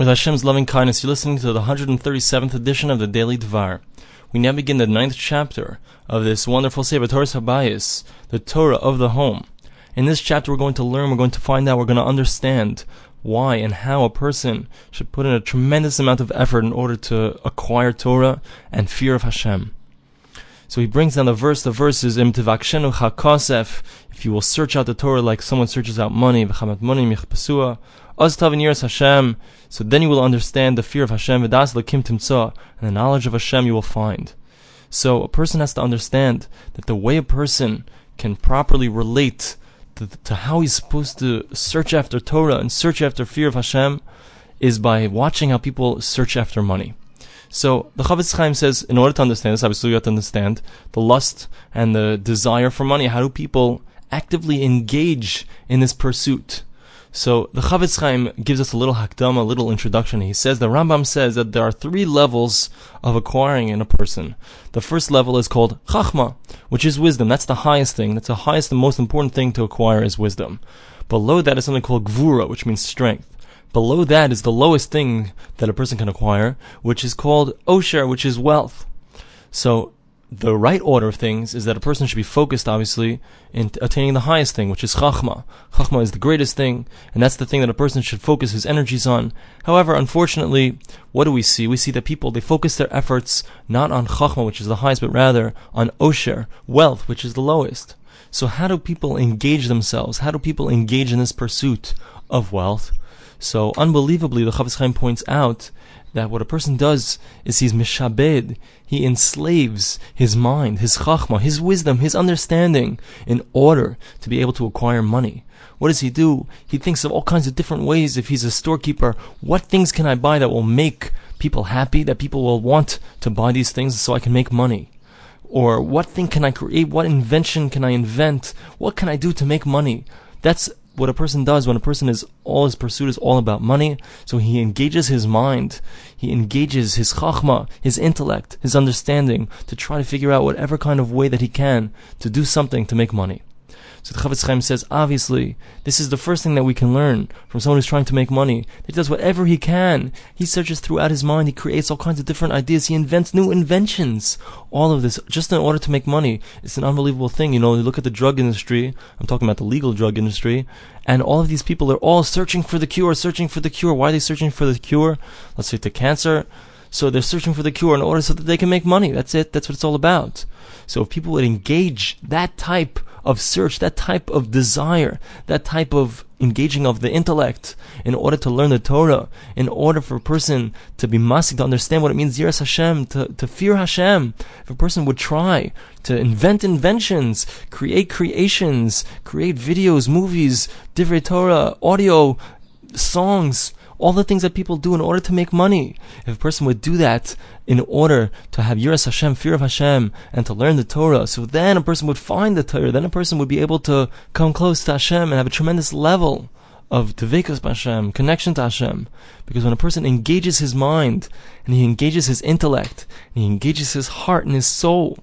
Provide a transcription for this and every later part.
With Hashem's loving kindness, you're listening to the 137th edition of the Daily Dvar. We now begin the ninth chapter of this wonderful Sefer Torah Habayis, the Torah of the home. In this chapter, we're going to learn, we're going to find out, we're going to understand why and how a person should put in a tremendous amount of effort in order to acquire Torah and fear of Hashem. So he brings down the verse. The verse is Im hakosef. If you will search out the Torah like someone searches out money, v'chamat money michpesua, oz tavin yiras Hashem. So then you will understand the fear of Hashem, v'das lekim timtza, and the knowledge of Hashem you will find. So a person has to understand that the way a person can properly relate to, to how he's supposed to search after Torah and search after fear of Hashem is by watching how people search after money. So the Chofetz Chaim says, in order to understand this, obviously you have to understand the lust and the desire for money. How do people actively engage in this pursuit? So the Chofetz Chaim gives us a little hakdama, a little introduction. He says the Rambam says that there are three levels of acquiring in a person. The first level is called chachma, which is wisdom. That's the highest thing. That's the highest and most important thing to acquire is wisdom. Below that is something called gvura, which means strength. Below that is the lowest thing that a person can acquire, which is called osher, which is wealth. So the right order of things is that a person should be focused, obviously, in attaining the highest thing, which is chachma. Chachma is the greatest thing, and that's the thing that a person should focus his energies on. However, unfortunately, what do we see? We see that people, they focus their efforts not on chachma, which is the highest, but rather on osher, wealth, which is the lowest. So how do people engage themselves? How do people engage in this pursuit of wealth? So unbelievably, the Chofetz Chaim points out that what a person does is he's mishabed, he enslaves his mind, his chachma, his wisdom, his understanding in order to be able to acquire money. What does he do? He thinks of all kinds of different ways. If he's a storekeeper, what things can I buy that will make people happy, that people will want to buy these things so I can make money? Or what thing can I create? What invention can I invent? What can I do to make money? That's what a person does when a person is all his pursuit is all about money. So he engages his mind, he engages his chachma, his intellect, his understanding to try to figure out whatever kind of way that he can to do something to make money. So the Chofetz Chaim says, obviously, this is the first thing that we can learn from someone who's trying to make money. He does whatever he can. He searches throughout his mind. He creates all kinds of different ideas. He invents new inventions. All of this just in order to make money. It's an unbelievable thing. You know, you look at the drug industry. I'm talking about the legal drug industry. And all of these people are all searching for the cure, searching for the cure. Why are they searching for the cure? Let's say to cancer. So they're searching for the cure in order so that they can make money. That's it. That's what it's all about. So if people would engage that type of search, that type of desire, that type of engaging of the intellect in order to learn the Torah, in order for a person to be masik, to understand what it means, Yiras Hashem, to, to fear Hashem. If a person would try to invent inventions, create creations, create videos, movies, divrei Torah, audio, songs, all the things that people do in order to make money. If a person would do that in order to have Yiras Hashem, fear of Hashem, and to learn the Torah, so then a person would find the Torah, then a person would be able to come close to Hashem and have a tremendous level of Dveikas Hashem, connection to Hashem. Because when a person engages his mind, and he engages his intellect, and he engages his heart and his soul,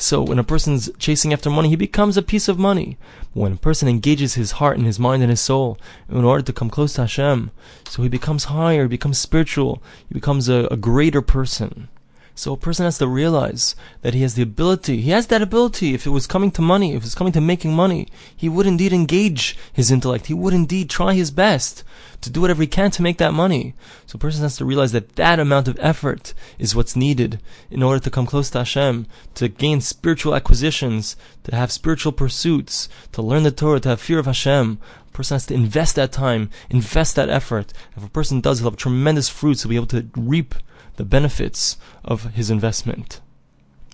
so when a person's chasing after money, he becomes a piece of money. When a person engages his heart and his mind and his soul in order to come close to Hashem, so he becomes higher, he becomes spiritual, he becomes a, a greater person. So a person has to realize that he has the ability, he has that ability. If it was coming to money, if it's coming to making money, he would indeed engage his intellect. He would indeed try his best to do whatever he can to make that money. So a person has to realize that that amount of effort is what's needed in order to come close to Hashem, to gain spiritual acquisitions, to have spiritual pursuits, to learn the Torah, to have fear of Hashem. A person has to invest that time, invest that effort. If a person does, he'll have tremendous fruits. He'll be able to reap the benefits of his investment.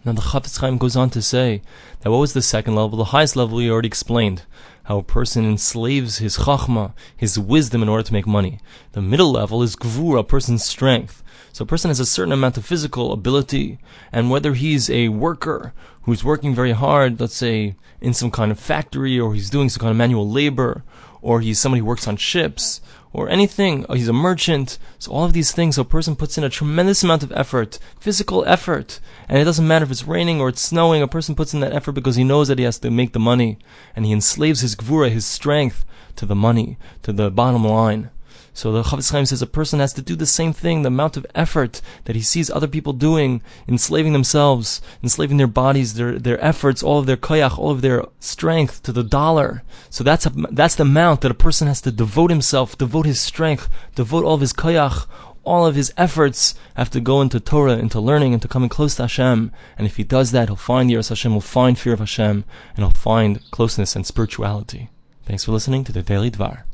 Now the Chofetz Chaim goes on to say that what was the second level? The highest level we already explained. How a person enslaves his chachma, his wisdom in order to make money. The middle level is gvura, a person's strength. So a person has a certain amount of physical ability, and whether he's a worker who's working very hard, let's say in some kind of factory, or he's doing some kind of manual labor, or he's somebody who works on ships, or anything. He's a merchant. So all of these things, so a person puts in a tremendous amount of effort, physical effort. And it doesn't matter if it's raining or it's snowing, a person puts in that effort because he knows that he has to make the money. And he enslaves his gvura, his strength, to the money, to the bottom line. So the Chofetz Chaim says a person has to do the same thing, the amount of effort that he sees other people doing, enslaving themselves, enslaving their bodies, their, their efforts, all of their koyach, all of their strength to the dollar. So that's, a, that's the amount that a person has to devote himself, devote his strength, devote all of his koyach, all of his efforts have to go into Torah, into learning, into coming close to Hashem. And if he does that, he'll find Yiras Hashem, he'll find fear of Hashem, and he'll find closeness and spirituality. Thanks for listening to the Daily Dvar.